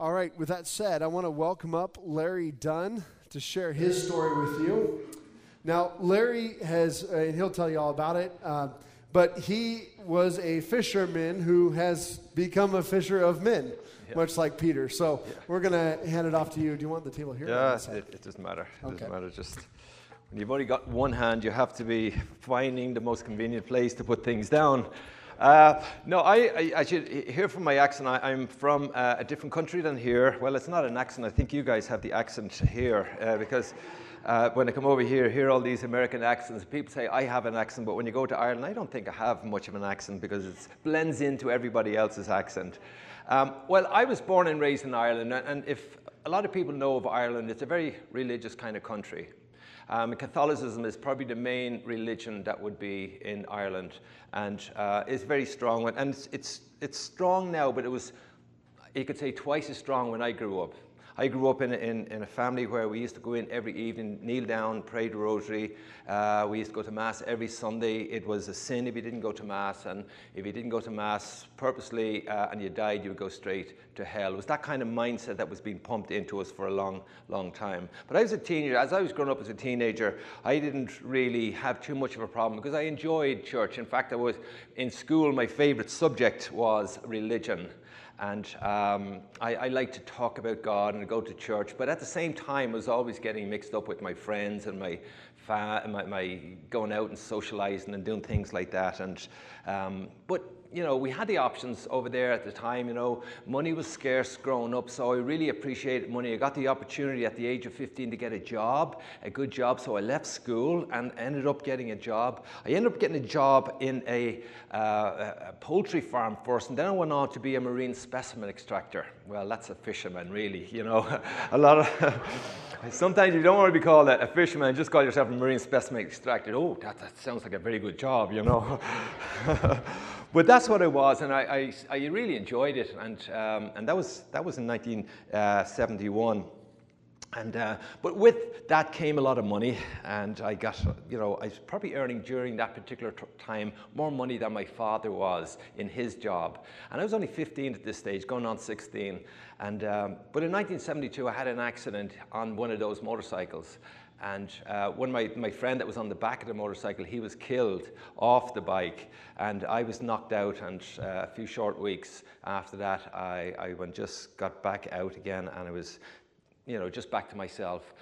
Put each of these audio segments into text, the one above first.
All right, with that said, I want to welcome up Larry Dunn to share his story with you. Now, Larry has, uh, and he'll tell you all about it, uh, but he was a fisherman who has become a fisher of men, yeah. much like Peter. So yeah. we're going to hand it off to you. Do you want the table here? Yeah, it, it, doesn't matter. It okay. doesn't matter. Just when you've only got one hand, you have to be finding the most convenient place to put things down. Uh, no, I, should hear from my accent. I, am from uh, a different country than here. Well, it's not an accent. I think you guys have the accent here uh, because uh, when I come over here, hear all these American accents. People say I have an accent, but when you go to Ireland, I don't think I have much of an accent because it blends into everybody else's accent. Um, well, I was born and raised in Ireland, and if a lot of people know of Ireland, it's a very religious kind of country. Um, Catholicism is probably the main religion that would be in Ireland and uh, is very strong. And it's, it's, it's strong now, but it was, you could say, twice as strong when I grew up. I grew up in, in, in, a family where we used to go in every evening, kneel down, pray the rosary. Uh, we used to go to Mass every Sunday. It was a sin if you didn't go to Mass, and if you didn't go to Mass purposely uh, and you died, you would go straight to hell. It was that kind of mindset that was being pumped into us for a long, long time. But I was a teenager. As I was growing up as a teenager, I didn't really have too much of a problem because I enjoyed church. In fact, I was in school, my favorite subject was religion. And um, I, I like to talk about God and go to church, but at the same time, I was always getting mixed up with my friends and my, fa- my, my going out and socializing and doing things like that. And um, but you know, we had the options over there at the time. You know, money was scarce growing up, so I really appreciated money. I got the opportunity at the age of 15 to get a job, a good job. So I left school and ended up getting a job. I ended up getting a job in a, uh, a poultry farm first, and then I went on to be a marine specimen extractor. Well, that's a fisherman, really. You know, a lot of. Sometimes you don't want to be called a, a, fisherman, just call yourself a marine specimen extractor. Oh, that, that sounds like a very good job, you know. but that's what it was, and I, I, I really enjoyed it. And, um, and that, was, that was in 1971. And, uh, but with that came a lot of money, and I got, you know, I was probably earning during that particular time more money than my father was in his job. And I was only 15 at this stage, going on 16. And, um, but in 1972, I had an accident on one of those motorcycles. And uh, one of my, my friend that was on the back of the motorcycle, he was killed off the bike. And I was knocked out. And uh, a few short weeks after that, I, I went, just got back out again. And I was, you know, just back to myself.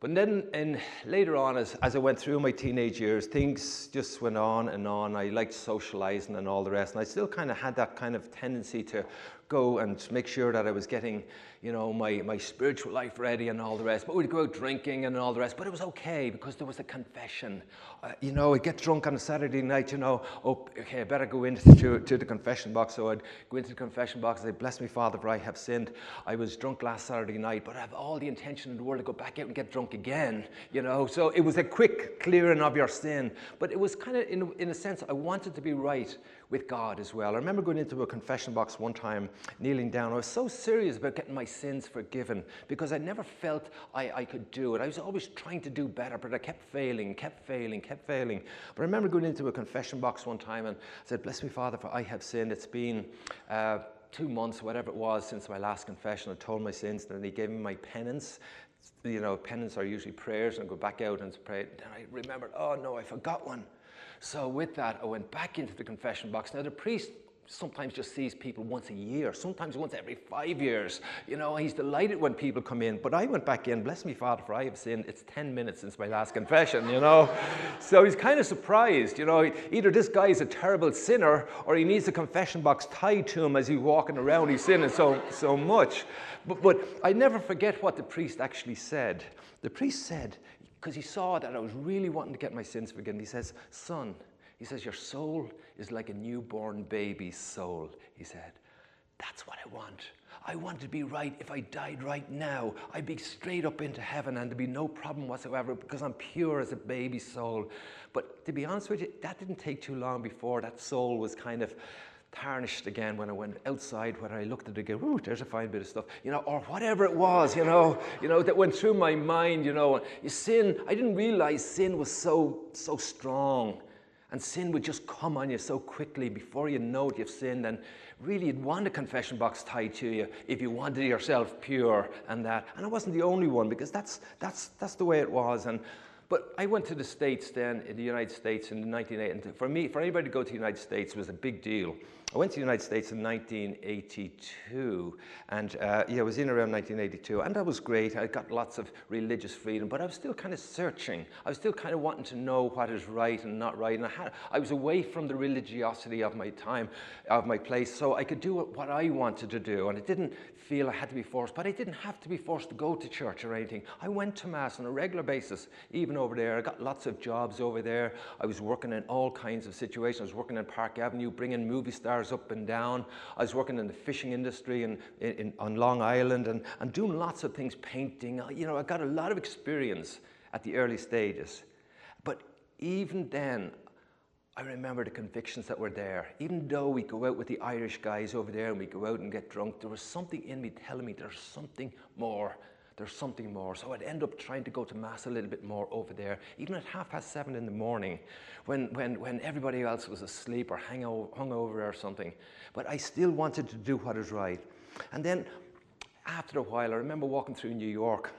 But then and later on, as, as I went through my teenage years, things just went on and on. I liked socializing and all the rest. And I still kind of had that kind of tendency to go and make sure that I was getting, you know, my, my spiritual life ready and all the rest. But we'd go out drinking and all the rest. But it was okay because there was a confession. Uh, you know, I'd get drunk on a Saturday night, you know, oh, okay, I better go into to, the confession box. So I'd go into the confession box and say, bless me, Father, for I have sinned. I was drunk last Saturday night, but I have all the intention in the world to go back out and get drunk again, you know. So it was a quick clearing of your sin. But it was kind of, in, in a sense, I wanted to be right with God as well. I remember going into a confession box one time, kneeling down. I was so serious about getting my sins forgiven because I never felt I, I could do it. I was always trying to do better, but I kept failing, kept failing, kept failing. But I remember going into a confession box one time and said, Bless me, Father, for I have sinned. It's been uh, two months, whatever it was, since my last confession. I told my sins, and he gave me my penance you know, penance are usually prayers and go back out and pray. And I remembered, oh no, I forgot one. So with that, I went back into the confession box. Now the priest sometimes just sees people once a year, sometimes once every five years. You know, he's delighted when people come in. But I went back in, bless me, Father, for I have sinned. It's 10 minutes since my last confession, you know. so he's kind of surprised, you know. Either this guy is a terrible sinner or he needs a confession box tied to him as he's walking around. He's sinning so, so much. But, but I never forget what the priest actually said. The priest said, because he saw that I was really wanting to get my sins forgiven. He says, Son, he says, Your soul is like a newborn baby's soul. He said, That's what I want. I want to be right. If I died right now, I'd be straight up into heaven and there'd be no problem whatsoever because I'm pure as a baby soul. But to be honest with you, that didn't take too long before that soul was kind of tarnished again when I went outside, when I looked at it again, ooh, there's a fine bit of stuff, you know, or whatever it was, you know, you know, that went through my mind, you know. Sin, I didn't realize sin was so, so strong. And sin would just come on you so quickly before you know it, you've sinned. And really, you'd want a confession box tied to you if you wanted yourself pure and that. And I wasn't the only one because that's, that's, that's the way it was. And but I went to the States then, in the United States in 1980. And for me, for anybody to go to the United States was a big deal. I went to the United States in 1982, and uh, yeah, I was in around 1982, and that was great. I got lots of religious freedom, but I was still kind of searching. I was still kind of wanting to know what is right and not right, and I, had, I was away from the religiosity of my time, of my place, so I could do what I wanted to do, and I didn't feel I had to be forced, but I didn't have to be forced to go to church or anything. I went to Mass on a regular basis, even over there. I got lots of jobs over there. I was working in all kinds of situations. I was working in Park Avenue, bringing movie stars up and down. I was working in the fishing industry in, in, on Long Island and, and doing lots of things, painting. You know, I got a lot of experience at the early stages. But even then, I remember the convictions that were there. Even though we go out with the Irish guys over there and we go out and get drunk, there was something in me telling me there's something more. There's something more. So I'd end up trying to go to Mass a little bit more over there, even at half past seven in the morning when, when, when everybody else was asleep or hung over or something. But I still wanted to do what is right. And then after a while, I remember walking through New York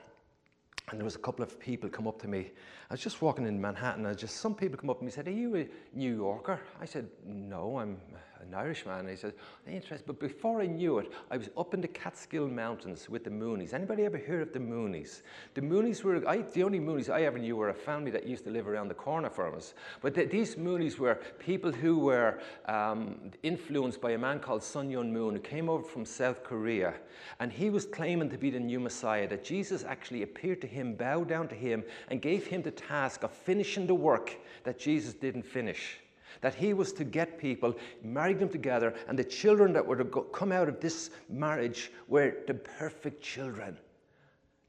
and there was a couple of people come up to me. I was just walking in Manhattan, and just some people come up to me and said, "Are you a New Yorker?" I said, "No, I'm an Irishman." He said, "Interesting." But before I knew it, I was up in the Catskill Mountains with the Moonies. Anybody ever heard of the Moonies? The Moonies were I, the only Moonies I ever knew were a family that used to live around the corner from us. But the, these Moonies were people who were um, influenced by a man called Sun Myung Moon, who came over from South Korea, and he was claiming to be the new Messiah. That Jesus actually appeared to him, bowed down to him, and gave him the task of finishing the work that Jesus didn't finish that he was to get people, marry them together, and the children that were to go, come out of this marriage were the perfect children.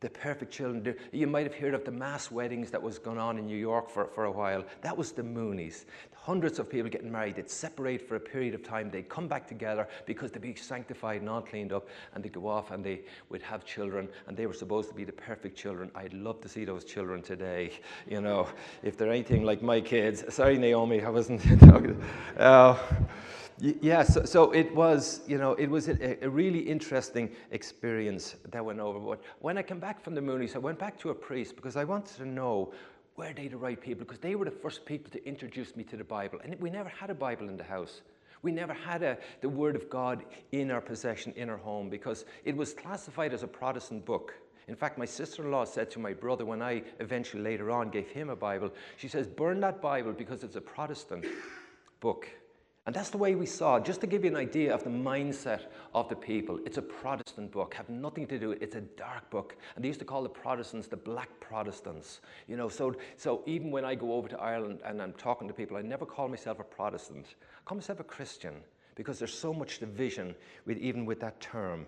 The perfect children. You might have heard of the mass weddings that was going on in New York for, for a while. That was the Moonies hundreds of people getting married. They'd separate for a period of time. They'd come back together because they'd be sanctified and all cleaned up, and they'd go off and they would have children, and they were supposed to be the perfect children. I'd love to see those children today. You know, if they're anything like my kids. Sorry, Naomi, I wasn't talking. Uh, yeah, so, so, it was, you know, it was a, a, really interesting experience that went overboard. When I came back from the Moonies, I went back to a priest because I wanted to know were they the right people? Because they were the first people to introduce me to the Bible. And we never had a Bible in the house. We never had a, the Word of God in our possession, in our home, because it was classified as a Protestant book. In fact, my sister in law said to my brother when I eventually later on gave him a Bible, she says, Burn that Bible because it's a Protestant book. And that's the way we saw. Just to give you an idea of the mindset of the people, it's a Protestant book, have nothing to do. It's a dark book. And they used to call the Protestants the black Protestants. You know, so, so even when I go over to Ireland and I'm talking to people, I never call myself a Protestant. I call myself a Christian because there's so much division with even with that term.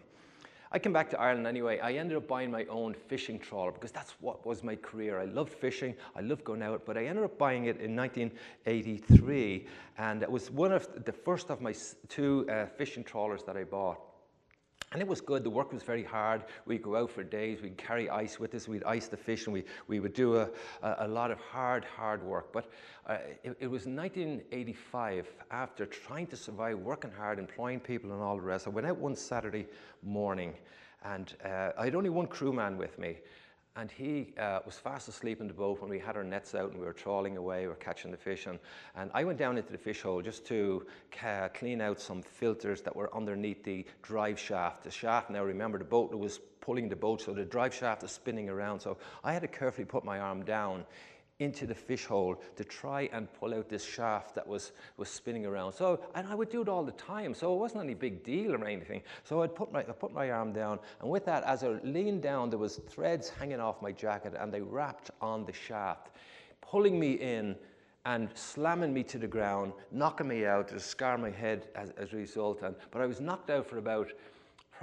I came back to Ireland anyway. I ended up buying my own fishing trawler because that's what was my career. I loved fishing, I loved going out, but I ended up buying it in 1983, and it was one of the first of my two uh, fishing trawlers that I bought. And it was good. The work was very hard. We'd go out for days. We'd carry ice with us. We'd ice the fish, and we, we would do a, a, lot of hard, hard work. But uh, it, it, was 1985, after trying to survive, working hard, employing people, and all the rest. I went out one Saturday morning, and uh, I had only one crewman with me. And he uh, was fast asleep in the boat when we had our nets out and we were trawling away, we were catching the fish. And, and I went down into the fish hole just to ca- clean out some filters that were underneath the drive shaft. The shaft, now remember, the boat was pulling the boat, so the drive shaft is spinning around. So I had to carefully put my arm down into the fish hole to try and pull out this shaft that was, was spinning around. So, and I would do it all the time, so it wasn't any big deal or anything. So I'd put my, I put my arm down, and with that, as I leaned down, there was threads hanging off my jacket, and they wrapped on the shaft, pulling me in and slamming me to the ground, knocking me out, to scar my head as, as a result. And, but I was knocked out for about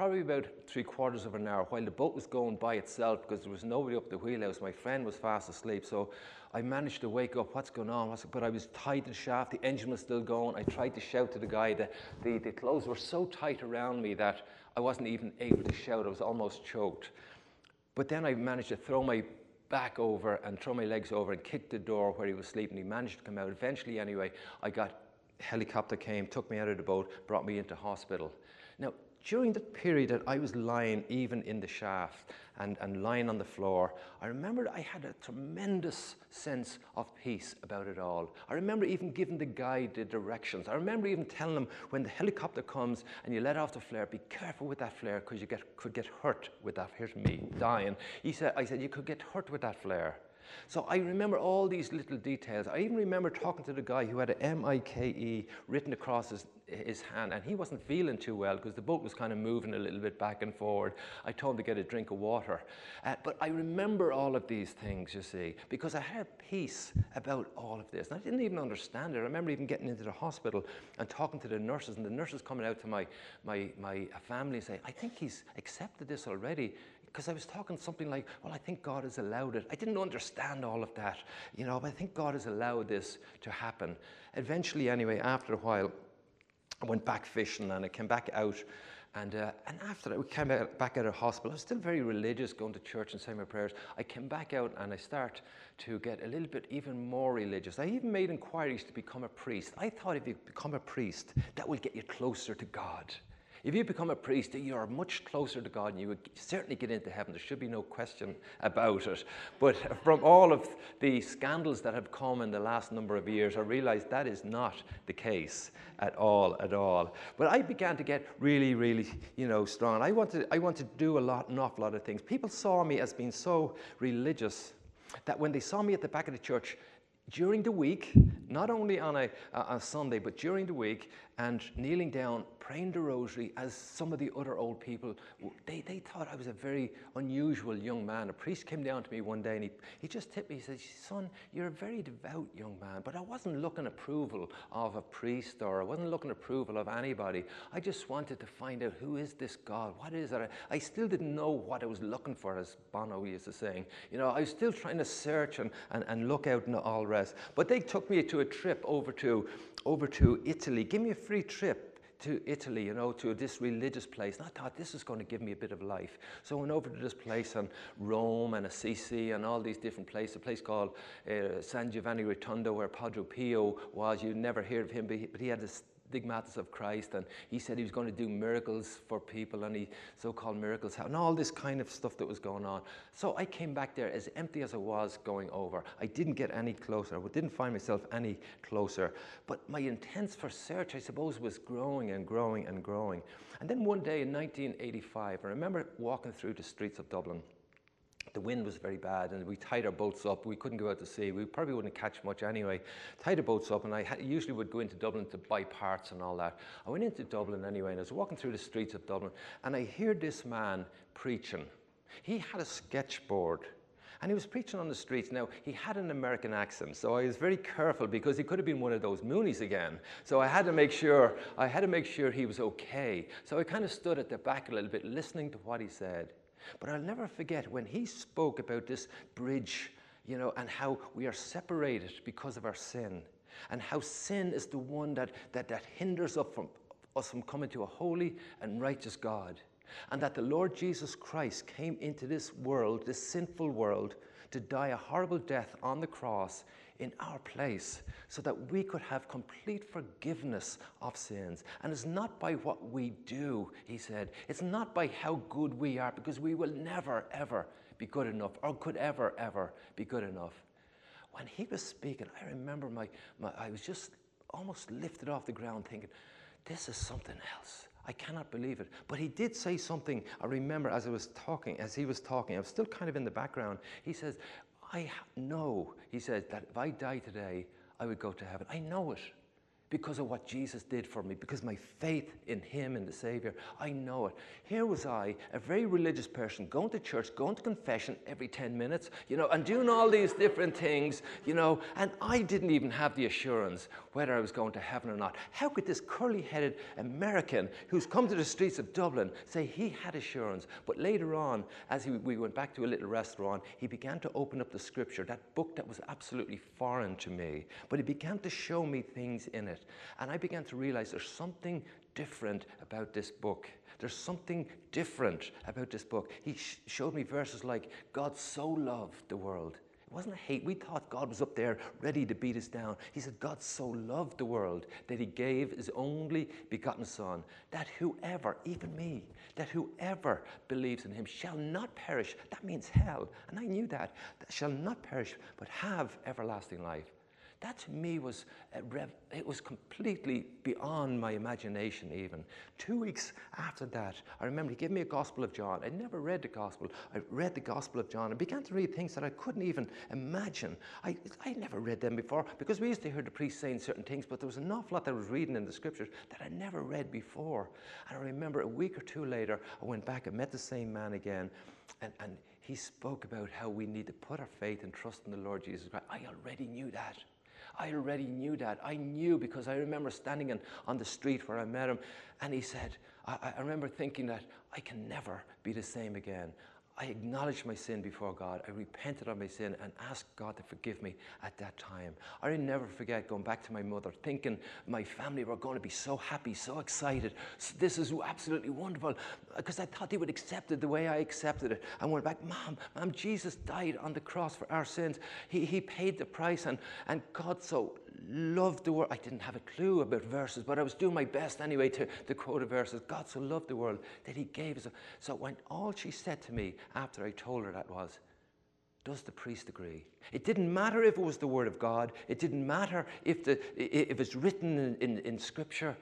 probably about three quarters of an hour while the boat was going by itself because there was nobody up the wheelhouse. My friend was fast asleep, so I managed to wake up. What's going on? What's, but I was tied to the shaft. The engine was still going. I tried to shout to the guy. The, the, the clothes were so tight around me that I wasn't even able to shout. I was almost choked. But then I managed to throw my back over and throw my legs over and kick the door where he was sleeping. He managed to come out. Eventually, anyway, I got helicopter came, took me out of the boat, brought me into hospital. Now, during the period that I was lying even in the shaft and, and lying on the floor, I remember I had a tremendous sense of peace about it all. I remember even giving the guide the directions. I remember even telling him when the helicopter comes and you let off the flare, be careful with that flare because you get, could get hurt with that. Here's me dying. He said, I said, you could get hurt with that flare. So I remember all these little details. I even remember talking to the guy who had a M-I-K-E written across his, his hand, and he wasn't feeling too well because the boat was kind of moving a little bit back and forward. I told him to get a drink of water. Uh, but I remember all of these things, you see, because I had peace about all of this. And I didn't even understand it. I remember even getting into the hospital and talking to the nurses, and the nurses coming out to my, my, my family and saying, I think he's accepted this already because I was talking something like, well, I think God has allowed it. I didn't understand all of that, you know, but I think God has allowed this to happen. Eventually, anyway, after a while, I went back fishing and I came back out. And, uh, and after that, we came back out of hospital. I was still very religious, going to church and saying my prayers. I came back out and I start to get a little bit even more religious. I even made inquiries to become a priest. I thought if you become a priest, that will get you closer to God. If you become a priest, you are much closer to God and you would certainly get into heaven. There should be no question about it. But from all of the scandals that have come in the last number of years, I realized that is not the case at all, at all. But I began to get really, really, you know, strong. I wanted, I wanted to do a lot, an awful lot of things. People saw me as being so religious that when they saw me at the back of the church, during the week, not only on a, a, Sunday, but during the week, and kneeling down, praying the rosary, as some of the other old people, they, they thought I was a very unusual young man. A priest came down to me one day and he, he just tipped me. He said, Son, you're a very devout young man. But I wasn't looking approval of a priest or I wasn't looking approval of anybody. I just wanted to find out who is this God? What is it? I, I still didn't know what I was looking for, as Bono used to saying. You know, I was still trying to search and, and, and look out and all rest. But they took me to a trip over to, over to Italy. Give me a free trip to Italy, you know, to this religious place. And I thought this is going to give me a bit of life. So I went over to this place in Rome and Assisi and all these different places, a place called uh, San Giovanni Rotondo where Padre Pio was. You'd never hear of him, but he, but he had this stigmatas of Christ, and he said he was going to do miracles for people, and he so-called miracles, and all this kind of stuff that was going on. So I came back there as empty as I was going over. I didn't get any closer. I didn't find myself any closer. But my intense for search, I suppose, was growing and growing and growing. And then one day in 1985, I remember walking through the streets of Dublin the wind was very bad and we tied our boats up. We couldn't go out to sea. We probably wouldn't catch much anyway. Tied the boats up and I usually would go into Dublin to buy parts and all that. I went into Dublin anyway and I was walking through the streets of Dublin and I heard this man preaching. He had a sketchboard and he was preaching on the streets. Now, he had an American accent, so I was very careful because he could have been one of those Moonies again. So I had to make sure, I had to make sure he was okay. So I kind of stood at the back a little bit, listening to what he said. But I'll never forget when he spoke about this bridge, you know, and how we are separated because of our sin, and how sin is the one that, that, that hinders us from, us from coming to a holy and righteous God. And that the Lord Jesus Christ came into this world, this sinful world, to die a horrible death on the cross in our place so that we could have complete forgiveness of sins. And it's not by what we do, he said. It's not by how good we are, because we will never, ever be good enough or could ever, ever be good enough. When he was speaking, I remember my, my I was just almost lifted off the ground thinking, this is something else. I cannot believe it. But he did say something, I remember as I was talking, as he was talking, I was still kind of in the background. He says, I know, he says, that if I die today, I would go to heaven. I know it because of what Jesus did for me, because my faith in Him and the Savior. I know it. Here was I, a very religious person, going to church, going to confession every 10 minutes, you know, and doing all these different things, you know, and I didn't even have the assurance whether I was going to heaven or not. How could this curly headed American who's come to the streets of Dublin say he had assurance? But later on, as he, we went back to a little restaurant, he began to open up the scripture, that book that was absolutely foreign to me, but he began to show me things in it. And I began to realize there's something different about this book. There's something different about this book. He sh- showed me verses like, God so loved the world it wasn't hate. We thought God was up there ready to beat us down. He said, God so loved the world that he gave his only begotten Son, that whoever, even me, that whoever believes in him shall not perish. That means hell. And I knew that. that shall not perish, but have everlasting life. That to me was, uh, rev- it was completely beyond my imagination even. Two weeks after that, I remember he gave me a Gospel of John. I'd never read the Gospel. I read the Gospel of John and began to read things that I couldn't even imagine. I, I never read them before because we used to hear the priest saying certain things, but there was an awful lot that I was reading in the scriptures that I never read before. And I remember a week or two later, I went back and met the same man again, and, and he spoke about how we need to put our faith and trust in the Lord Jesus Christ. I already knew that. I already knew that. I knew because I remember standing in, on the street where I met him, and he said, I, I remember thinking that I can never be the same again. I acknowledged my sin before God. I repented of my sin and asked God to forgive me at that time. I never forget going back to my mother, thinking my family were going to be so happy, so excited. This is absolutely wonderful because I thought they would accept it the way I accepted it. I went back, Mom, Mom, Jesus died on the cross for our sins. He, he paid the price, and, and God so loved the world. I didn't have a clue about verses, but I was doing my best anyway to, to quote a verses. God so loved the world that he gave us. So when all she said to me after I told her that was, does the priest agree? It didn't matter if it was the word of God. It didn't matter if, the, if it's written in, in, in scripture.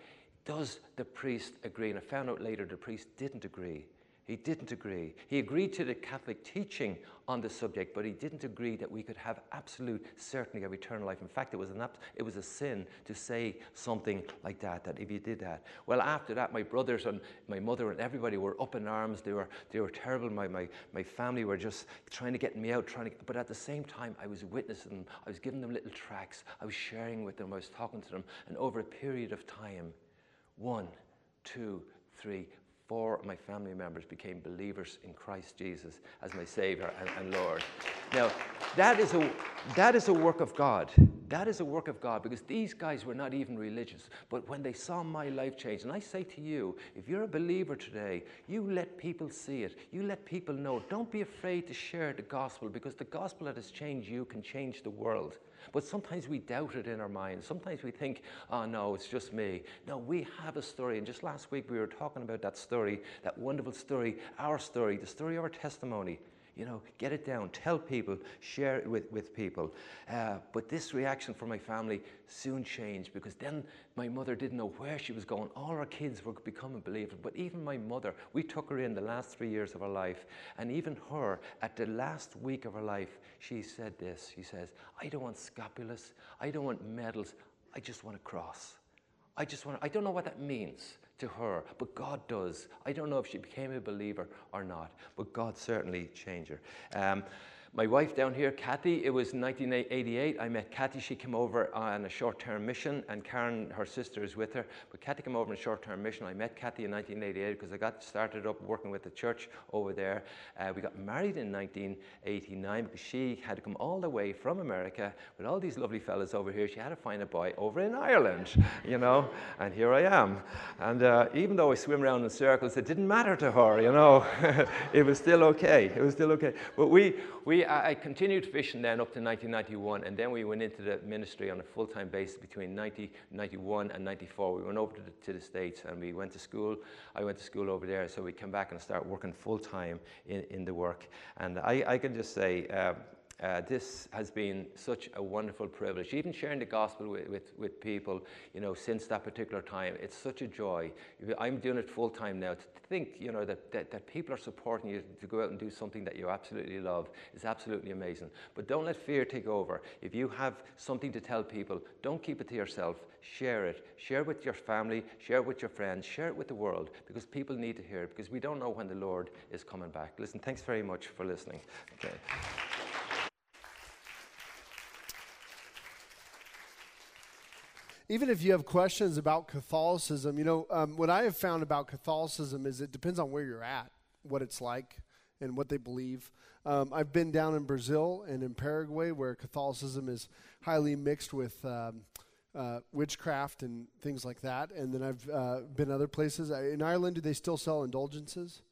Does the priest agree? And I found out later the priest didn't agree. He didn't agree. He agreed to the Catholic teaching on the subject, but he didn't agree that we could have absolute certainty of eternal life. In fact, it was, an, it was a sin to say something like that, that if you did that. Well, after that, my brothers and my mother and everybody were up in arms. They were, they were terrible. My, my, my family were just trying to get me out, trying to, but at the same time, I was witnessing them. I was giving them little tracts. I was sharing with them. I was talking to them. And over a period of time, one, two, three, four of my family members became believers in Christ Jesus as my Savior and, and, Lord. Now, that is, a, that is a work of God. That is a work of God because these guys were not even religious. But when they saw my life change, and I say to you, if you're a believer today, you let people see it. You let people know. Don't be afraid to share the gospel because the gospel that has changed you can change the world. But sometimes we doubt it in our minds. Sometimes we think, oh no, it's just me. No, we have a story. And just last week we were talking about that story, that wonderful story, our story, the story of our testimony. You know, get it down, tell people, share it with, with people. Uh, but this reaction from my family soon changed because then my mother didn't know where she was going. All our kids were becoming believers, but even my mother, we took her in the last three years of her life, and even her, at the last week of her life, she said this. She says, I don't want scapulars, I don't want medals, I just want a cross. I just want, I don't know what that means to her, but God does. I don't know if she became a believer or not, but God certainly changed her. Um, my wife down here, Kathy, it was 1988. I met Kathy. She came over on a short term mission, and Karen, her sister, is with her. But Kathy came over on a short term mission. I met Kathy in 1988 because I got started up working with the church over there. Uh, we got married in 1989 because she had to come all the way from America with all these lovely fellas over here. She had to find a boy over in Ireland, you know, and here I am. And uh, even though I swim around in circles, it didn't matter to her, you know. it was still okay. It was still okay. But we, we I, I, continued fishing then up to 1991, and then we went into the ministry on a full-time basis between 1991 and 94. We went over to the, to the, States, and we went to school. I went to school over there, so we came back and started working full-time in, in the work. And I, I can just say, uh, uh, this has been such a wonderful privilege. Even sharing the gospel with, with, with, people, you know, since that particular time, it's such a joy. I'm doing it full time now. To think, you know, that, that, that people are supporting you to go out and do something that you absolutely love is absolutely amazing. But don't let fear take over. If you have something to tell people, don't keep it to yourself. Share it. Share it with your family. Share it with your friends. Share it with the world because people need to hear it because we don't know when the Lord is coming back. Listen, thanks very much for listening. Okay. Even if you have questions about Catholicism, you know, um, what I have found about Catholicism is it depends on where you're at, what it's like, and what they believe. Um, I've been down in Brazil and in Paraguay where Catholicism is highly mixed with um, uh, witchcraft and things like that. And then I've uh, been other places. In Ireland, do they still sell indulgences?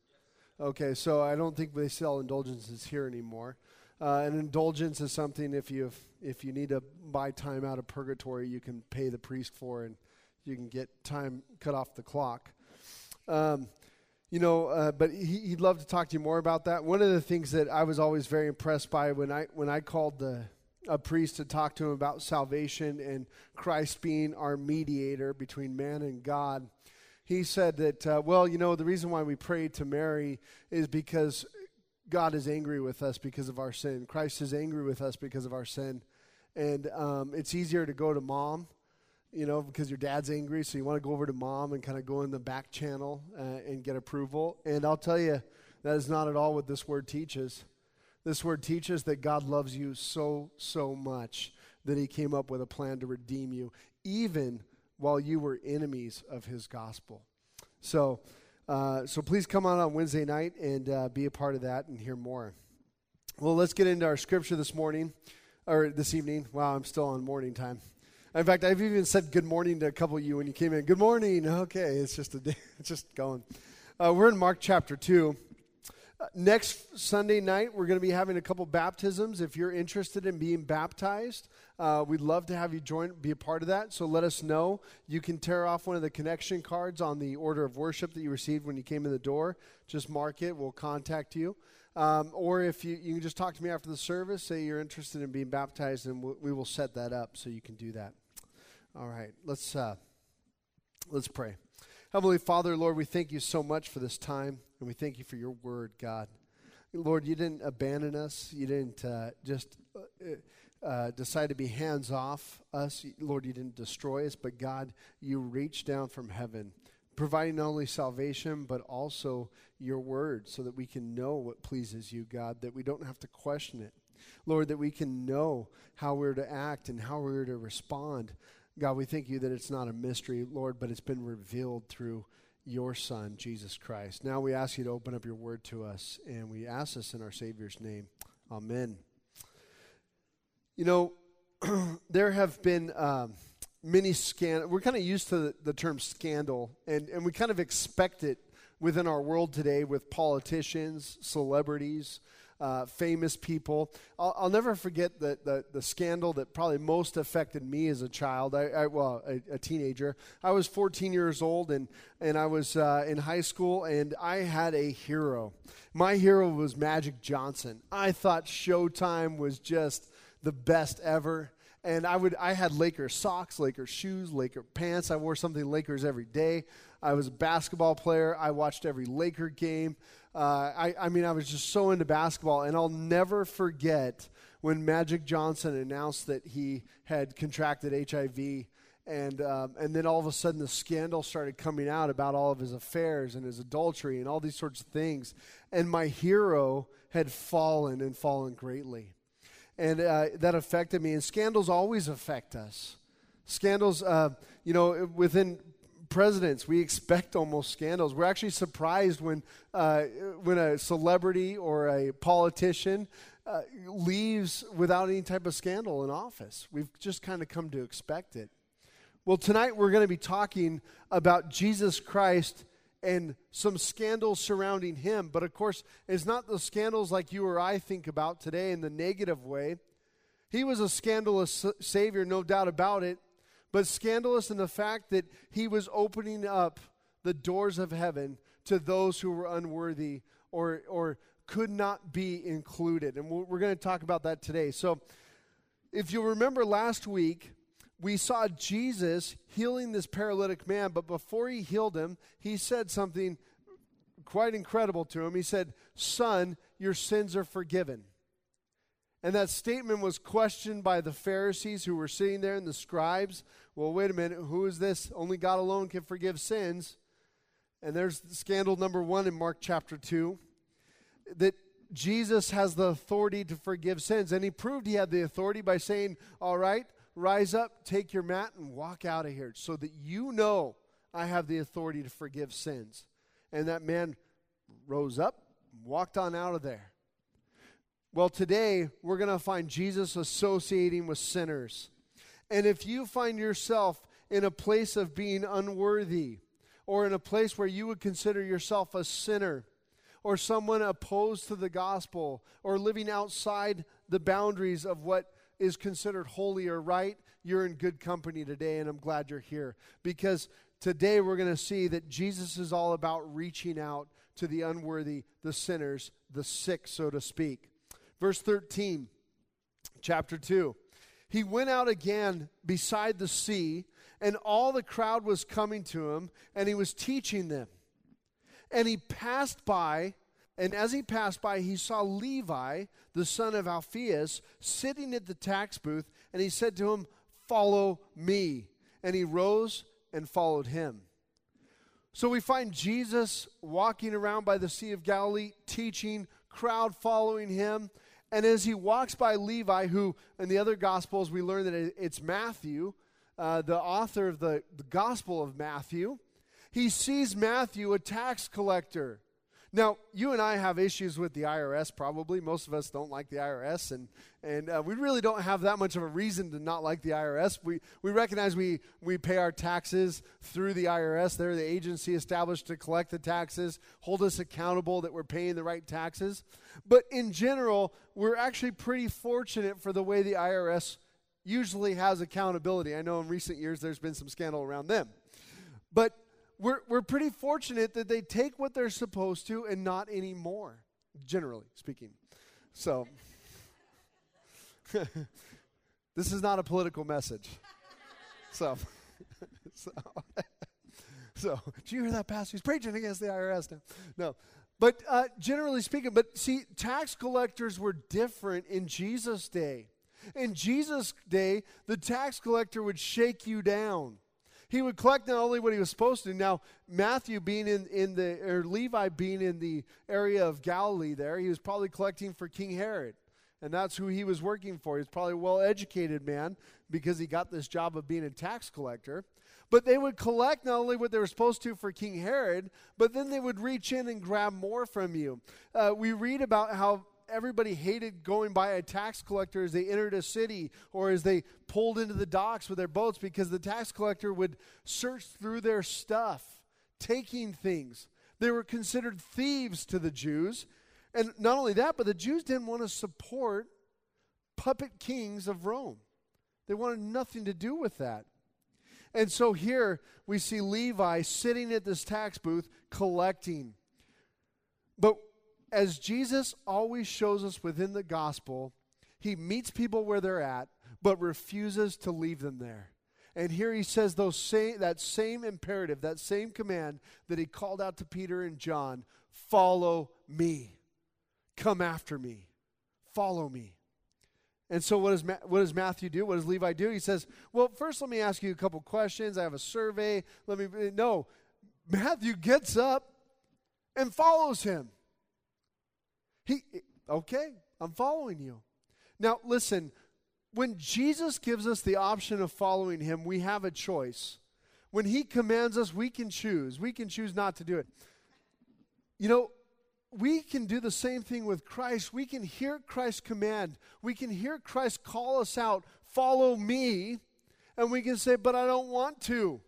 Okay, so I don't think they sell indulgences here anymore. Uh, an indulgence is something if you if you need to buy time out of purgatory, you can pay the priest for, and you can get time cut off the clock. Um, you know, uh, but he, would love to talk to you more about that. One of the things that I was always very impressed by when I when I called the a priest to talk to him about salvation and Christ being our mediator between man and God. He said that, uh, well, you know, the reason why we pray to Mary is because God is angry with us because of our sin. Christ is angry with us because of our sin. And um, it's easier to go to mom, you know, because your dad's angry. So you want to go over to mom and kind of go in the back channel uh, and get approval. And I'll tell you, that is not at all what this word teaches. This word teaches that God loves you so, so much that he came up with a plan to redeem you, even while you were enemies of his gospel. So, uh, so please come on on Wednesday night and uh, be a part of that and hear more. Well, let's get into our scripture this morning or this evening. Wow, I'm still on morning time. In fact, I've even said good morning to a couple of you when you came in. Good morning. Okay, it's just a day. It's just going. Uh, we're in Mark chapter two. Uh, next Sunday night, we're going to be having a couple baptisms. If you're interested in being baptized, uh, we'd love to have you join, be a part of that. So let us know. You can tear off one of the connection cards on the order of worship that you received when you came in the door. Just mark it. We'll contact you. Um, or if you, you can just talk to me after the service, say you're interested in being baptized, and we will set that up so you can do that. All right, let's uh, let's pray. Heavenly Father, Lord, we thank you so much for this time, and we thank you for your word, God. Lord, you didn't abandon us. You didn't uh, just uh, uh, decide to be hands off us. Lord, you didn't destroy us, but God, you reached down from heaven, providing not only salvation, but also your word so that we can know what pleases you, God, that we don't have to question it. Lord, that we can know how we're to act and how we're to respond. God, we thank you that it's not a mystery, Lord, but it's been revealed through your Son, Jesus Christ. Now we ask you to open up your word to us, and we ask this in our Savior's name. Amen. You know, there have been um, many scandals. We're kind of used to the, the term scandal, and, and we kind of expect it within our world today with politicians, celebrities, uh, famous people. I'll, I'll, never forget the, the, the, scandal that probably most affected me as a child, I, I well, a, a, teenager. I was 14 years old, and, and I was uh, in high school, and I had a hero. My hero was Magic Johnson. I thought Showtime was just the best ever. And I would I had Lakers socks, Lakers shoes, Laker pants. I wore something Lakers every day. I was a basketball player. I watched every Laker game. Uh, I, I mean, I was just so into basketball. And I'll never forget when Magic Johnson announced that he had contracted HIV. And, um, and then all of a sudden, the scandal started coming out about all of his affairs and his adultery and all these sorts of things. And my hero had fallen and fallen greatly and uh, that affected me. And scandals always affect us. Scandals, uh, you know, within presidents, we expect almost scandals. We're actually surprised when uh, when a celebrity or a politician uh, leaves without any type of scandal in office. We've just kind of come to expect it. Well, tonight we're going to be talking about Jesus Christ and some scandals surrounding him. But of course, it's not the scandals like you or I think about today in the negative way. He was a scandalous Savior, no doubt about it, but scandalous in the fact that he was opening up the doors of heaven to those who were unworthy or, or could not be included. And we're going to talk about that today. So, if you remember last week, we saw Jesus healing this paralytic man, but before he healed him, he said something quite incredible to him. He said, Son, your sins are forgiven. And that statement was questioned by the Pharisees who were sitting there and the scribes. Well, wait a minute, who is this? Only God alone can forgive sins. And there's scandal number one in Mark chapter 2 that Jesus has the authority to forgive sins. And he proved he had the authority by saying, All right, rise up, take your mat, and walk out of here so that you know I have the authority to forgive sins. And that man rose up, walked on out of there. Well, today we're going to find Jesus associating with sinners. And if you find yourself in a place of being unworthy, or in a place where you would consider yourself a sinner, or someone opposed to the gospel, or living outside the boundaries of what is considered holy or right, you're in good company today, and I'm glad you're here. Because today we're going to see that Jesus is all about reaching out to the unworthy, the sinners, the sick, so to speak. Verse 13, chapter 2. He went out again beside the sea, and all the crowd was coming to him, and he was teaching them. And he passed by, and as he passed by, he saw Levi, the son of Alphaeus, sitting at the tax booth, and he said to him, Follow me. And he rose and followed him. So we find Jesus walking around by the Sea of Galilee, teaching, crowd following him. And as he walks by Levi, who in the other Gospels we learn that it's Matthew, uh, the author of the, the Gospel of Matthew, he sees Matthew, a tax collector. Now, you and I have issues with the IRS, probably. Most of us don't like the IRS, and, and uh, we really don't have that much of a reason to not like the IRS. We, we recognize we, we pay our taxes through the IRS. They're the agency established to collect the taxes, hold us accountable that we're paying the right taxes. But in general, we're actually pretty fortunate for the way the IRS usually has accountability. I know in recent years there's been some scandal around them. But we're, we're pretty fortunate that they take what they're supposed to and not anymore, generally speaking. So, this is not a political message. So, so, so, do you hear that, Pastor? He's preaching against the IRS now. No. But uh, generally speaking, but see, tax collectors were different in Jesus' day. In Jesus' day, the tax collector would shake you down he would collect not only what he was supposed to. Now, Matthew being in, in the, or Levi being in the area of Galilee there, he was probably collecting for King Herod. And that's who he was working for. He's probably a well educated man because he got this job of being a tax collector. But they would collect not only what they were supposed to for King Herod, but then they would reach in and grab more from you. Uh, we read about how everybody hated going by a tax collector as they entered a city or as they pulled into the docks with their boats because the tax collector would search through their stuff, taking things. They were considered thieves to the Jews. And not only that, but the Jews didn't want to support puppet kings of Rome. They wanted nothing to do with that. And so here we see Levi sitting at this tax booth collecting. But as Jesus always shows us within the gospel, he meets people where they're at, but refuses to leave them there. And here he says those same, that same imperative, that same command that he called out to Peter and John follow me. Come after me. Follow me. And so, what does, Ma- what does Matthew do? What does Levi do? He says, Well, first, let me ask you a couple questions. I have a survey. Let me. No. Matthew gets up and follows him. He, okay, I'm following you. Now, listen, when Jesus gives us the option of following him, we have a choice. When he commands us, we can choose. We can choose not to do it. You know, we can do the same thing with Christ. We can hear Christ's command. We can hear Christ call us out, follow me, and we can say, but I don't want to.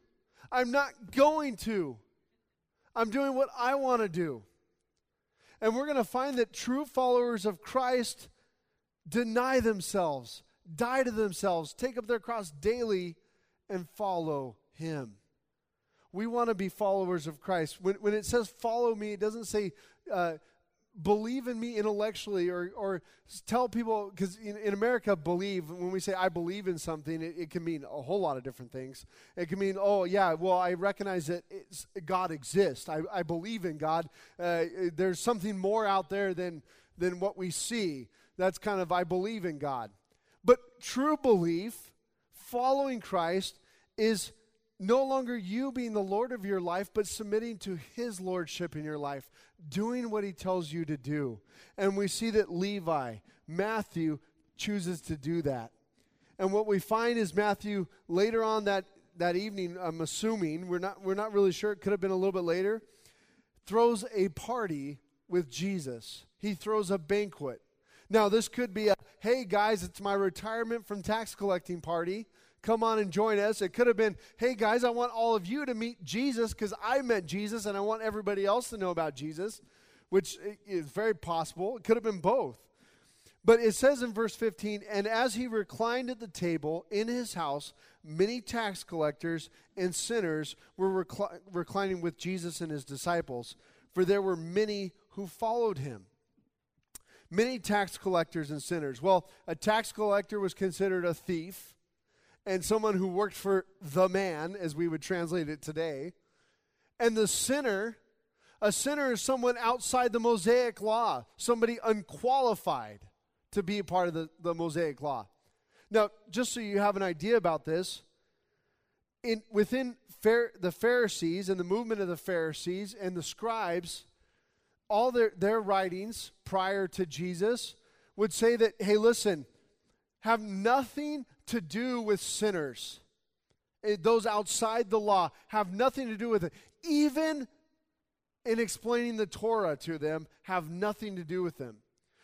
I'm not going to. I'm doing what I want to do. And we're going to find that true followers of Christ deny themselves, die to themselves, take up their cross daily, and follow Him. We want to be followers of Christ. When, when it says follow me, it doesn't say uh, believe in me intellectually or, or tell people, because in, in, America, believe, when we say I believe in something, it, it, can mean a whole lot of different things. It can mean, oh, yeah, well, I recognize that God exists. I, I believe in God. Uh, there's something more out there than, than what we see. That's kind of, I believe in God. But true belief, following Christ, is no longer you being the Lord of your life, but submitting to His Lordship in your life, doing what He tells you to do. And we see that Levi, Matthew, chooses to do that. And what we find is Matthew later on that, that evening, I'm assuming, we're not, we're not really sure, it could have been a little bit later, throws a party with Jesus. He throws a banquet. Now, this could be a, hey guys, it's my retirement from tax collecting party come on and join us. It could have been, hey guys, I want all of you to meet Jesus because I met Jesus and I want everybody else to know about Jesus, which is very possible. It could have been both. But it says in verse 15, and as he reclined at the table in his house, many tax collectors and sinners were recli- reclining with Jesus and his disciples, for there were many who followed him. Many tax collectors and sinners. Well, a tax collector was considered a thief and someone who worked for the man, as we would translate it today. And the sinner, a sinner is someone outside the Mosaic law, somebody unqualified to be a part of the, the Mosaic law. Now, just so you have an idea about this, in, within the Pharisees and the movement of the Pharisees and the scribes, all their, their writings prior to Jesus would say that, hey, listen, have nothing to do with sinners. Eh, those outside the law have nothing to do with it. Even in explaining the Torah to them, have nothing to do with them.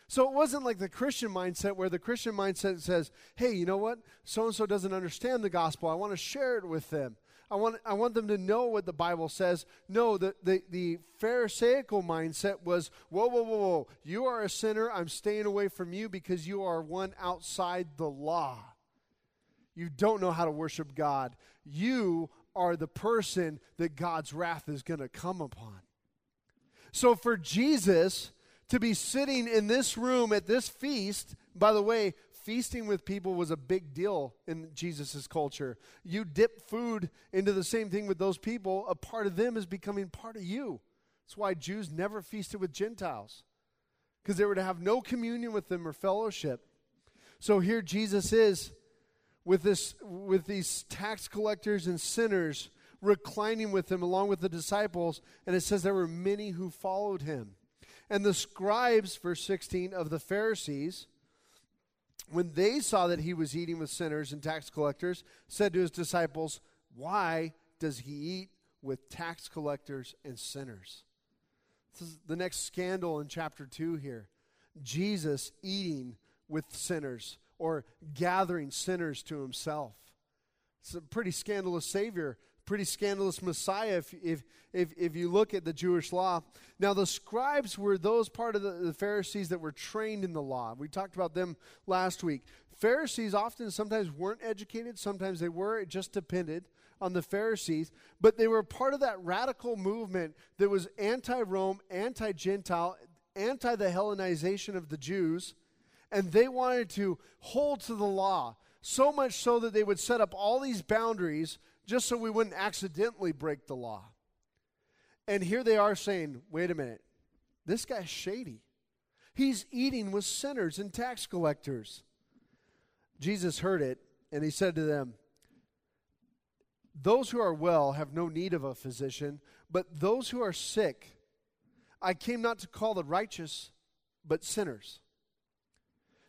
So it wasn't like the Christian mindset where the Christian mindset says, hey, you know what? So and so doesn't understand the gospel. I want to share it with them. I want, I want them to know what the Bible says. No, the, the, the Pharisaical mindset was, whoa, whoa, whoa, whoa. You are a sinner. I'm staying away from you because you are one outside the law. You don't know how to worship God. You are the person that God's wrath is going to come upon. So for Jesus to be sitting in this room at this feast, by the way, feasting with people was a big deal in Jesus' culture. You dip food into the same thing with those people, a part of them is becoming part of you. That's why Jews never feasted with Gentiles, because they were to have no communion with them or fellowship. So here Jesus is with this with these tax collectors and sinners reclining with him along with the disciples and it says there were many who followed him and the scribes verse 16 of the pharisees when they saw that he was eating with sinners and tax collectors, said to his disciples, Why does he eat with tax collectors and sinners? This is the next scandal in chapter 2 here. Jesus eating with sinners or gathering sinners to himself. It's a pretty scandalous Savior pretty scandalous Messiah if, if, if, if you look at the Jewish law. Now, the scribes were those part of the, the Pharisees that were trained in the law. We talked about them last week. Pharisees often sometimes weren't educated, sometimes they were. It just depended on the Pharisees, but they were part of that radical movement that was anti Rome, anti Gentile, anti the Hellenization of the Jews, and they wanted to hold to the law. So much so that they would set up all these boundaries just so we wouldn't accidentally break the law. And here they are saying, wait a minute, this guy's shady. He's eating with sinners and tax collectors. Jesus heard it, and he said to them, Those who are well have no need of a physician, but those who are sick, I came not to call the righteous, but sinners.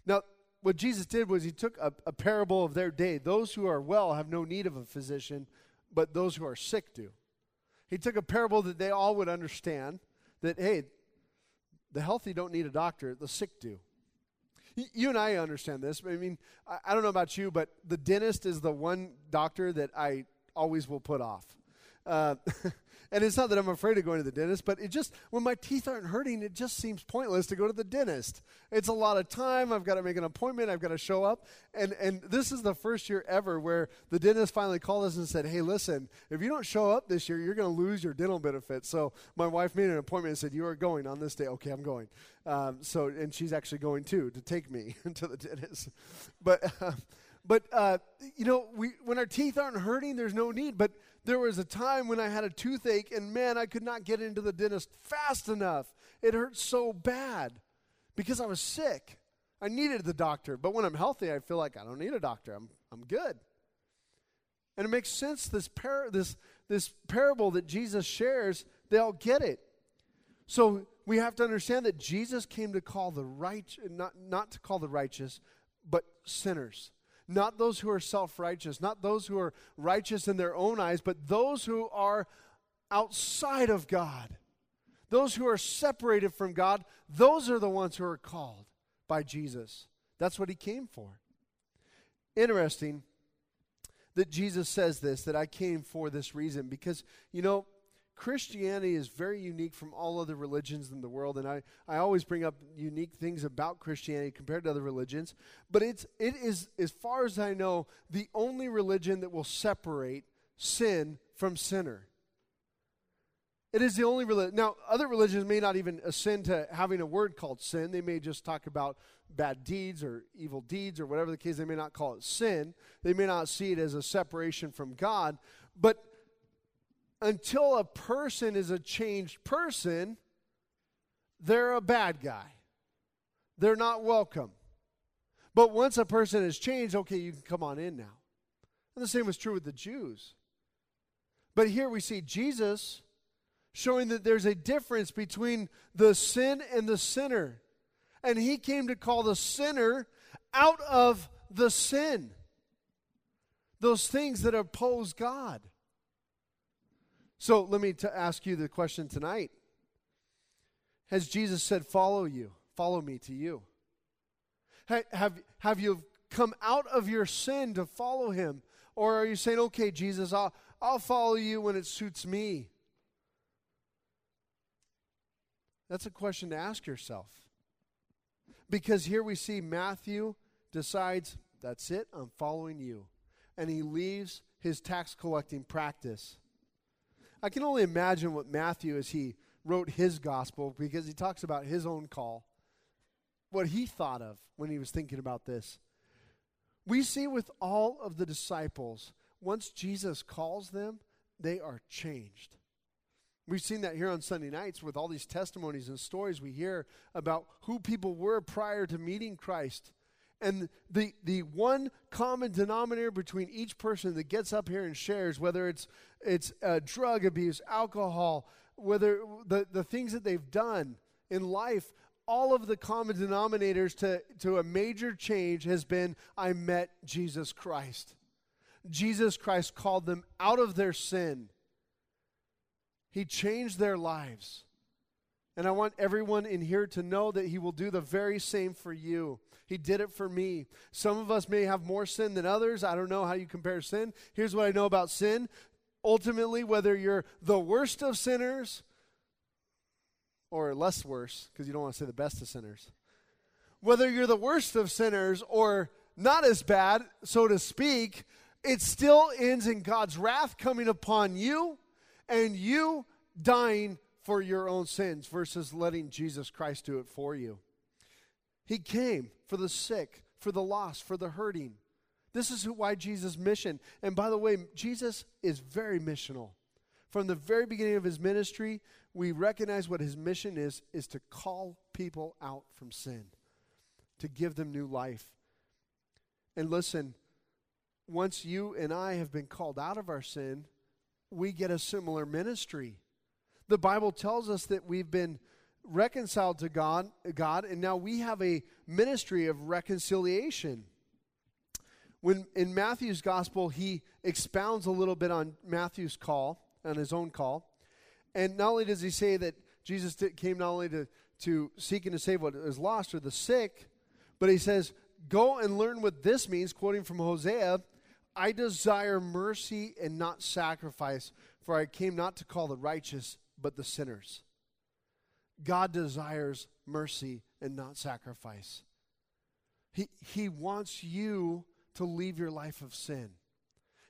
Now, what Jesus did was he took a, a parable of their day. Those who are well have no need of a physician, but those who are sick do. He took a parable that they all would understand that, hey, the healthy don't need a doctor, the sick do. You and I understand this. I mean, I don't know about you, but the dentist is the one doctor that I always will put off. Uh, And it's not that I'm afraid of going to the dentist, but it just, when my teeth aren't hurting, it just seems pointless to go to the dentist. It's a lot of time. I've got to make an appointment. I've got to show up. And, and this is the first year ever where the dentist finally called us and said, hey, listen, if you don't show up this year, you're going to lose your dental benefits. So my wife made an appointment and said, you are going on this day. Okay, I'm going. Um, so, and she's actually going too to take me to the dentist. But, uh, but uh, you know, we, when our teeth aren't hurting, there's no need. But there was a time when I had a toothache, and man, I could not get into the dentist fast enough. It hurt so bad because I was sick. I needed the doctor. But when I'm healthy, I feel like I don't need a doctor. I'm, I'm good. And it makes sense, this, par- this, this parable that Jesus shares, they all get it. So we have to understand that Jesus came to call the right, not, not to call the righteous, but sinners not those who are self righteous, not those who are righteous in their own eyes, but those who are outside of God. Those who are separated from God, those are the ones who are called by Jesus. That's what he came for. Interesting. that Jesus says this, that I came for this reason. Because, you know, Christianity is very unique from all other religions in the world, and I, I always bring up unique things about Christianity compared to other religions. But it's it is, as far as I know, the only religion that will separate sin from sinner. It is the only religion. Now, other religions may not even ascend to having a word called sin. They may just talk about bad deeds or evil deeds or whatever the case. They may not call it sin. They may not see it as a separation from God. But until a person is a changed person, they're a bad guy. They're not welcome. But once a person is changed, okay, you can come on in now. And the same was true with the Jews. But here we see Jesus showing that there's a difference between the sin and the sinner. And he came to call the sinner out of the sin, those things that oppose God. So let me t- ask you the question tonight Has Jesus said, Follow you, follow me to you? Ha- have, have you come out of your sin to follow him? Or are you saying, Okay, Jesus, I'll, I'll follow you when it suits me? That's a question to ask yourself. Because here we see Matthew decides, That's it, I'm following you. And he leaves his tax collecting practice. I can only imagine what Matthew, as he wrote his gospel, because he talks about his own call, what he thought of when he was thinking about this. We see with all of the disciples, once Jesus calls them, they are changed. We've seen that here on Sunday nights with all these testimonies and stories we hear about who people were prior to meeting Christ. And the, the one common denominator between each person that gets up here and shares, whether it's, it's uh, drug abuse, alcohol, whether the, the things that they've done in life, all of the common denominators to, to a major change has been I met Jesus Christ. Jesus Christ called them out of their sin he changed their lives. And I want everyone in here to know that He will do the very same for you. He did it for me. Some of us may have more sin than others. I don't know how you compare sin. Here's what I know about sin. Ultimately, whether you're the worst of sinners or less worse, because you don't want to say the best of sinners, whether you're the worst of sinners or not as bad, so to speak, it still ends in God's wrath coming upon you and you dying for your own sins versus letting Jesus Christ do it for you. He came for the sick, for the lost, for the hurting. This is why Jesus' mission. And by the way, Jesus is very missional. From the very beginning of his ministry, we recognize what his mission is is to call people out from sin, to give them new life. And listen, once you and I have been called out of our sin, we get a similar ministry. The Bible tells us that we've been reconciled to God, God, and now we have a ministry of reconciliation. When in Matthew's gospel, he expounds a little bit on Matthew's call, on his own call. And not only does he say that Jesus came not only to, to seek and to save what is lost or the sick, but he says, Go and learn what this means, quoting from Hosea I desire mercy and not sacrifice, for I came not to call the righteous, but the sinners. God desires mercy and not sacrifice. He, he wants you to leave your life of sin.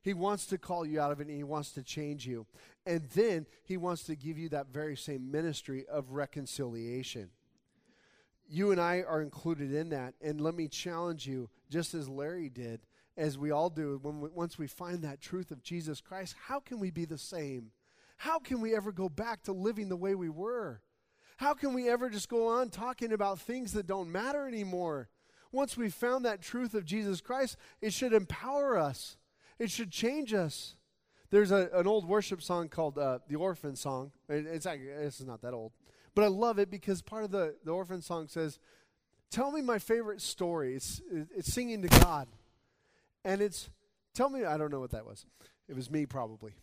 He wants to call you out of it and he wants to change you. And then he wants to give you that very same ministry of reconciliation. You and I are included in that. And let me challenge you, just as Larry did, as we all do, when we, once we find that truth of Jesus Christ, how can we be the same? How can we ever go back to living the way we were? How can we ever just go on talking about things that don't matter anymore? Once we've found that truth of Jesus Christ, it should empower us, it should change us. There's a, an old worship song called uh, the Orphan Song. It's is not that old, but I love it because part of the, the Orphan Song says, Tell me my favorite story. It's, it's singing to God. And it's, tell me, I don't know what that was. It was me probably.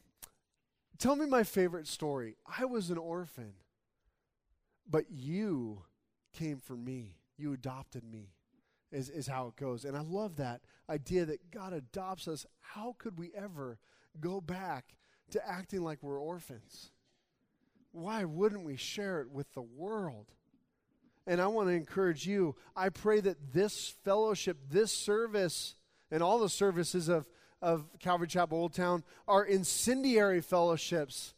Tell me my favorite story. I was an orphan, but you came for me. You adopted me is, is how it goes. And I love that idea that God adopts us. How could we ever go back to acting like we're orphans? Why wouldn't we share it with the world? And I want to encourage you. I pray that this fellowship, this service, and all the services of, of Calvary Chapel Old Towne are incendiary fellowships,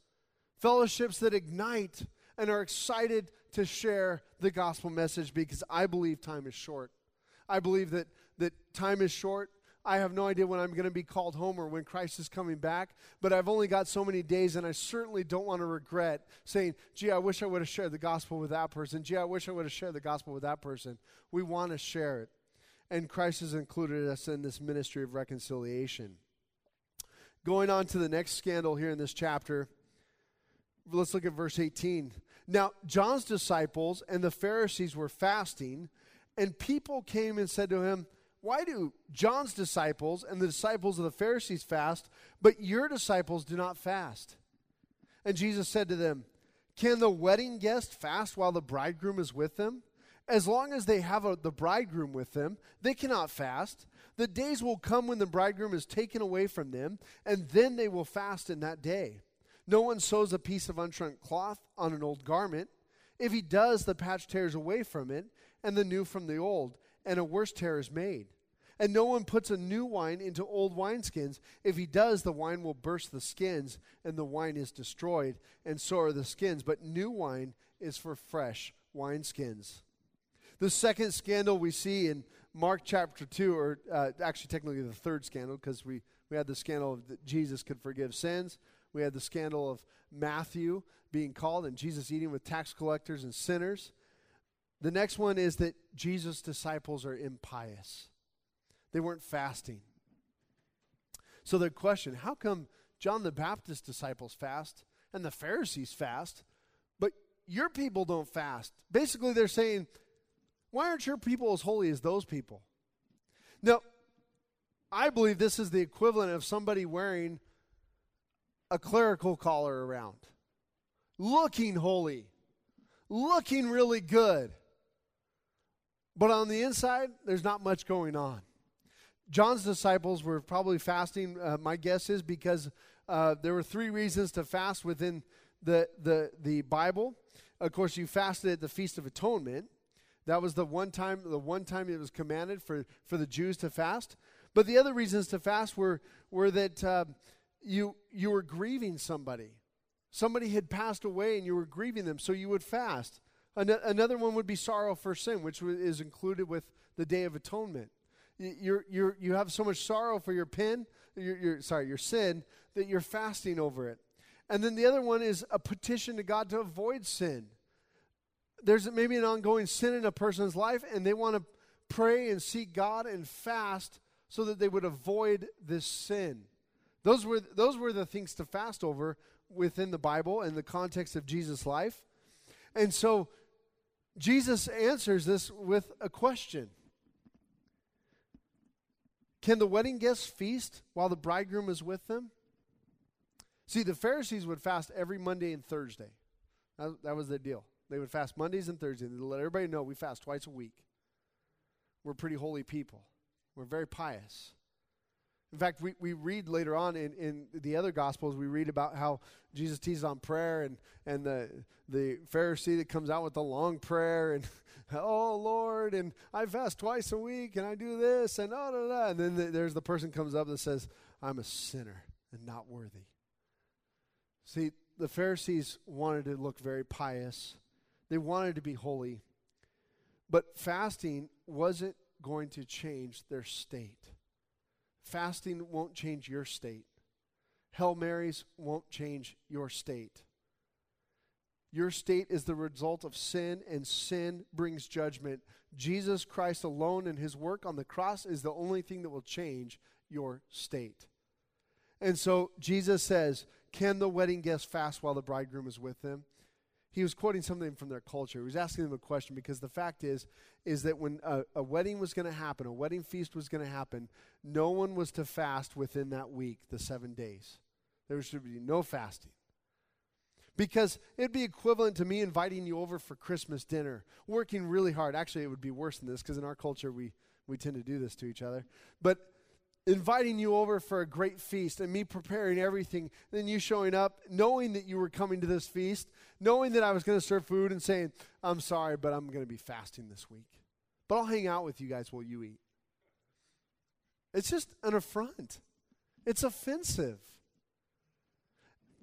fellowships that ignite and are excited to share the gospel message because I believe time is short. I believe that, that time is short. I have no idea when I'm going to be called home or when Christ is coming back, but I've only got so many days, and I certainly don't want to regret saying, gee, I wish I would have shared the gospel with that person. Gee, I wish I would have shared the gospel with that person. We want to share it. And Christ has included us in this ministry of reconciliation. Going on to the next scandal here in this chapter, let's look at verse 18. Now, John's disciples and the Pharisees were fasting and people came and said to him, Why do John's disciples and the disciples of the Pharisees fast, but your disciples do not fast? And Jesus said to them, Can the wedding guest fast while the bridegroom is with them? As long as they have a, the bridegroom with them, they cannot fast. The days will come when the bridegroom is taken away from them, and then they will fast in that day. No one sews a piece of unshrunk cloth on an old garment. If he does, the patch tears away from it, and the new from the old, and a worse tear is made. And no one puts a new wine into old wineskins. If he does, the wine will burst the skins, and the wine is destroyed, and so are the skins. But new wine is for fresh wineskins. The second scandal we see in Mark chapter 2, or uh, actually technically the third scandal, because we, we had the scandal of that Jesus could forgive sins. We had the scandal of Matthew being called and Jesus eating with tax collectors and sinners. The next one is that Jesus' disciples are impious. They weren't fasting. So the question, how come John the Baptist disciples fast and the Pharisees fast, but your people don't fast? Basically, they're saying, why aren't your people as holy as those people? Now, I believe this is the equivalent of somebody wearing a clerical collar around, looking holy, looking really good. But on the inside, there's not much going on. John's disciples were probably fasting, uh, my guess is, because uh, there were three reasons to fast within the, the, the Bible. Of course, you fasted at the Feast of Atonement. That was the one time, the one time it was commanded for, for the Jews to fast. But the other reasons to fast were, were that uh, you, you were grieving somebody. Somebody had passed away and you were grieving them, so you would fast. An- another one would be sorrow for sin, which is included with the Day of Atonement. You're, you're, you have so much sorrow for your pin, your, your, sorry, your sin, that you're fasting over it. And then the other one is a petition to God to avoid sin. There's maybe an ongoing sin in a person's life, and they want to pray and seek God and fast so that they would avoid this sin. Those were, those were the things to fast over within the Bible and the context of Jesus' life. And so Jesus answers this with a question Can the wedding guests feast while the bridegroom is with them? See, the Pharisees would fast every Monday and Thursday. That, that was the deal. They would fast Mondays and Thursdays. They let everybody know we fast twice a week. We're pretty holy people. We're very pious. In fact, we, we read later on in, in the other Gospels, we read about how Jesus teases on prayer and, and the, the Pharisee that comes out with the long prayer and, oh, Lord, and I fast twice a week and I do this and oh, da, da. And then the, there's the person comes up that says, I'm a sinner and not worthy. See, the Pharisees wanted to look very pious, they wanted to be holy, but fasting wasn't going to change their state. Fasting won't change your state. Hail Marys won't change your state. Your state is the result of sin, and sin brings judgment. Jesus Christ alone and his work on the cross is the only thing that will change your state. And so Jesus says, Can the wedding guests fast while the bridegroom is with them? He was quoting something from their culture. He was asking them a question because the fact is, is that when a, a wedding was going to happen, a wedding feast was going to happen, no one was to fast within that week, the seven days. There should be no fasting. Because it'd be equivalent to me inviting you over for Christmas dinner, working really hard. Actually, it would be worse than this because in our culture we, we tend to do this to each other. But inviting you over for a great feast and me preparing everything, then you showing up, knowing that you were coming to this feast, knowing that I was going to serve food and saying, I'm sorry, but I'm going to be fasting this week. But I'll hang out with you guys while you eat. It's just an affront. It's offensive.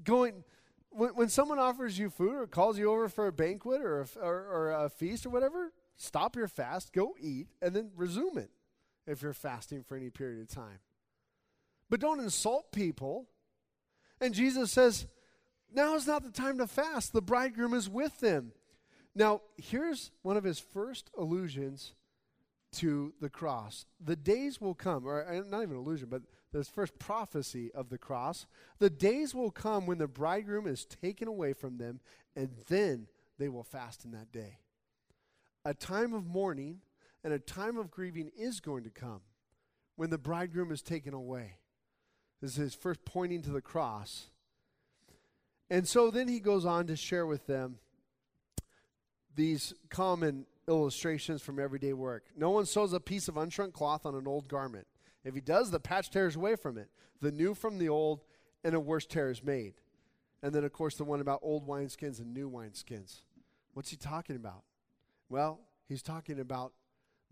Going, when, when someone offers you food or calls you over for a banquet or a, or, or a feast or whatever, stop your fast, go eat, and then resume it if you're fasting for any period of time. But don't insult people. And Jesus says, now is not the time to fast. The bridegroom is with them. Now, here's one of his first allusions to the cross. The days will come, or uh, not even allusion, but this first prophecy of the cross. The days will come when the bridegroom is taken away from them, and then they will fast in that day. A time of mourning and a time of grieving is going to come when the bridegroom is taken away. This is first pointing to the cross. And so then he goes on to share with them these common illustrations from everyday work. No one sews a piece of unshrunk cloth on an old garment. If he does, the patch tears away from it, the new from the old, and a worse tear is made. And then, of course, the one about old wineskins and new wineskins. What's he talking about? Well, he's talking about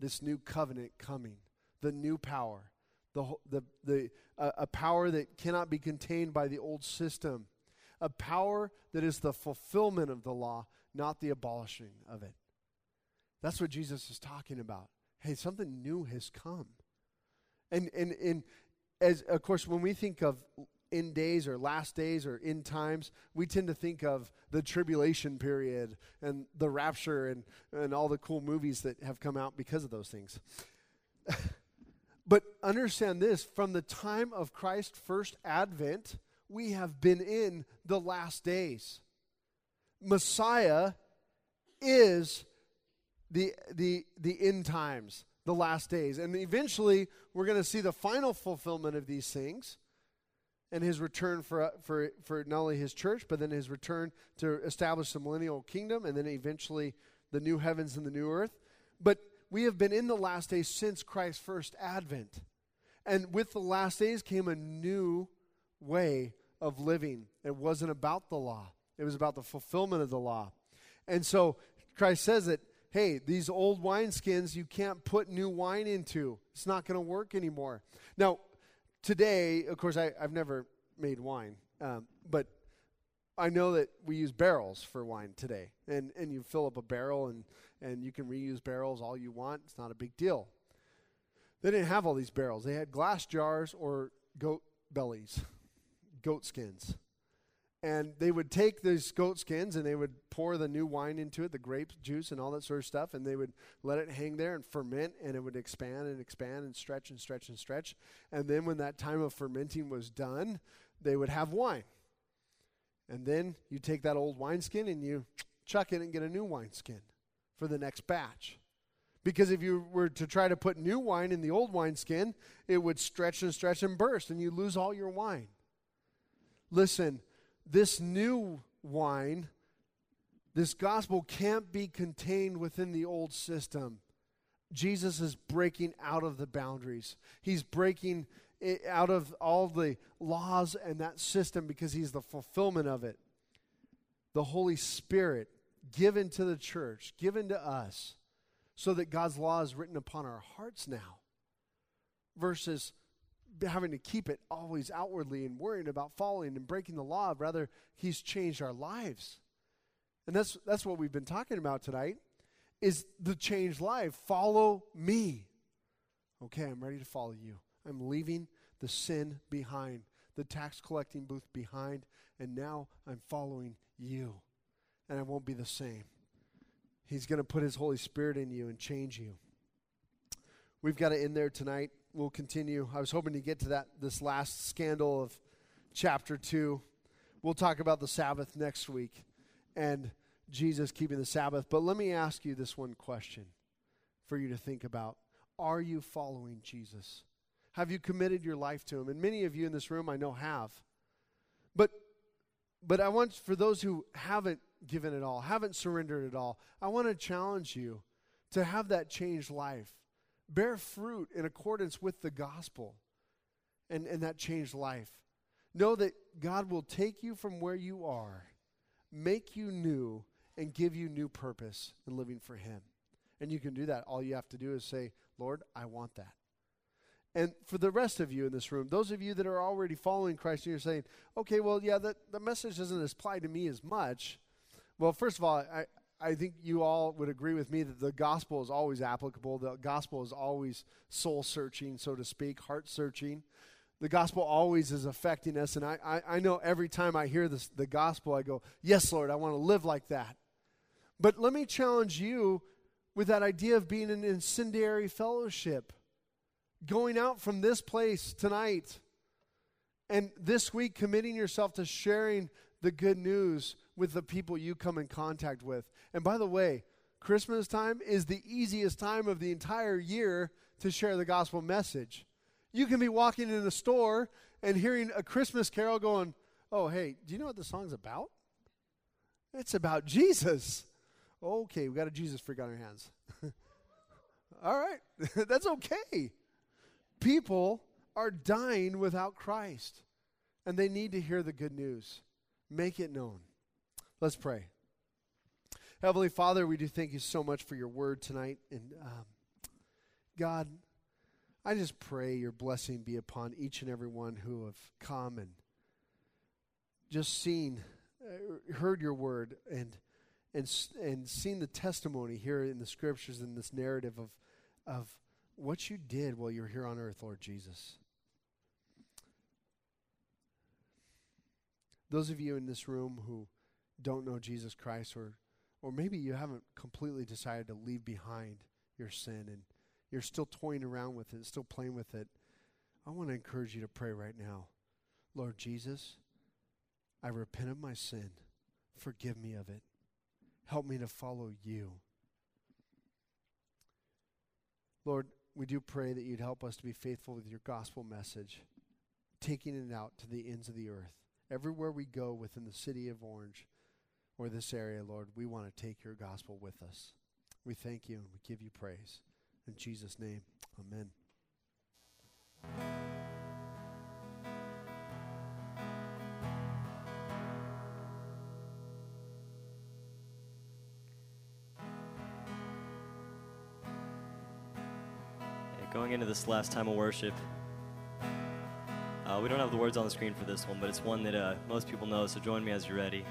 this new covenant coming, the new power, the, the, the, uh, a power that cannot be contained by the old system, a power that is the fulfillment of the law, not the abolishing of it. That's what Jesus is talking about. Hey, something new has come. And, and, and as, of course, when we think of in days or last days or in times, we tend to think of the tribulation period and the rapture and, and all the cool movies that have come out because of those things. but understand this from the time of Christ's first advent, we have been in the last days. Messiah is the, the, the end times, the last days. And eventually, we're going to see the final fulfillment of these things and his return for, uh, for, for not only his church, but then his return to establish the millennial kingdom, and then eventually the new heavens and the new earth. But we have been in the last days since Christ's first advent. And with the last days came a new way of living. It wasn't about the law, it was about the fulfillment of the law. And so Christ says that hey, these old wineskins you can't put new wine into. It's not going to work anymore. Now, today, of course, I, have never made wine, um, but I know that we use barrels for wine today. And, and you fill up a barrel and, and you can reuse barrels all you want. It's not a big deal. They didn't have all these barrels, they had glass jars or goat bellies, goat skins and they would take these goat skins and they would pour the new wine into it, the grape juice and all that sort of stuff, and they would let it hang there and ferment, and it would expand and expand and stretch and stretch and stretch. And then when that time of fermenting was done, they would have wine. And then you take that old wineskin and you chuck it and get a new wineskin for the next batch. Because if you were to try to put new wine in the old wineskin, it would stretch and stretch and burst, and you lose all your wine. Listen, this new wine, this gospel can't be contained within the old system. Jesus is breaking out of the boundaries. He's breaking out of all the laws and that system because he's the fulfillment of it. The Holy Spirit given to the church, given to us, so that God's law is written upon our hearts now, versus having to keep it always outwardly and worrying about following and breaking the law. Rather, He's changed our lives. And that's, that's what we've been talking about tonight is the changed life. Follow me. Okay, I'm ready to follow you. I'm leaving the sin behind, the tax collecting booth behind, and now I'm following you. And I won't be the same. He's going to put His Holy Spirit in you and change you. We've got to end there tonight we'll continue. I was hoping to get to that this last scandal of chapter 2. We'll talk about the Sabbath next week and Jesus keeping the Sabbath. But let me ask you this one question for you to think about. Are you following Jesus? Have you committed your life to him? And many of you in this room I know have. But But I want, for those who haven't given it all, haven't surrendered it all, I want to challenge you to have that changed life. Bear fruit in accordance with the gospel and, and that changed life. Know that God will take you from where you are, make you new, and give you new purpose in living for Him. And you can do that. All you have to do is say, Lord, I want that. And for the rest of you in this room, those of you that are already following Christ, and you're saying, okay, well, yeah, the, the message doesn't apply to me as much. Well, first of all, I, I think you all would agree with me that the gospel is always applicable. The gospel is always soul searching, so to speak, heart searching. The gospel always is affecting us. And I, I, I know every time I hear this, the gospel, I go, Yes, Lord, I want to live like that. But let me challenge you with that idea of being an incendiary fellowship going out from this place tonight and this week committing yourself to sharing the good news with the people you come in contact with. And by the way, Christmas time is the easiest time of the entire year to share the gospel message. You can be walking in a store and hearing a Christmas carol going, Oh, hey, do you know what the song's about? It's about Jesus. Okay, we got a Jesus freak on our hands. All right, that's okay people are dying without Christ, and they need to hear the good news. Make it known. Let's pray. Heavenly Father, we do thank you so much for your word tonight. And um, God, I just pray your blessing be upon each and every one who have come and just seen, uh, heard your word, and and and seen the testimony here in the scriptures in this narrative of of what you did while you were here on earth, Lord Jesus. Those of you in this room who don't know Jesus Christ, or, or maybe you haven't completely decided to leave behind your sin and you're still toying around with it, still playing with it, I want to encourage you to pray right now. Lord Jesus, I repent of my sin. Forgive me of it. Help me to follow you. Lord, we do pray that you'd help us to be faithful with your gospel message, taking it out to the ends of the earth. Everywhere we go within the city of Orange or this area, Lord, we want to take your gospel with us. We thank you and we give you praise. In Jesus' name, amen. going into this last time of worship. Uh, we don't have the words on the screen for this one, but it's one that uh, most people know, so join me as you're ready.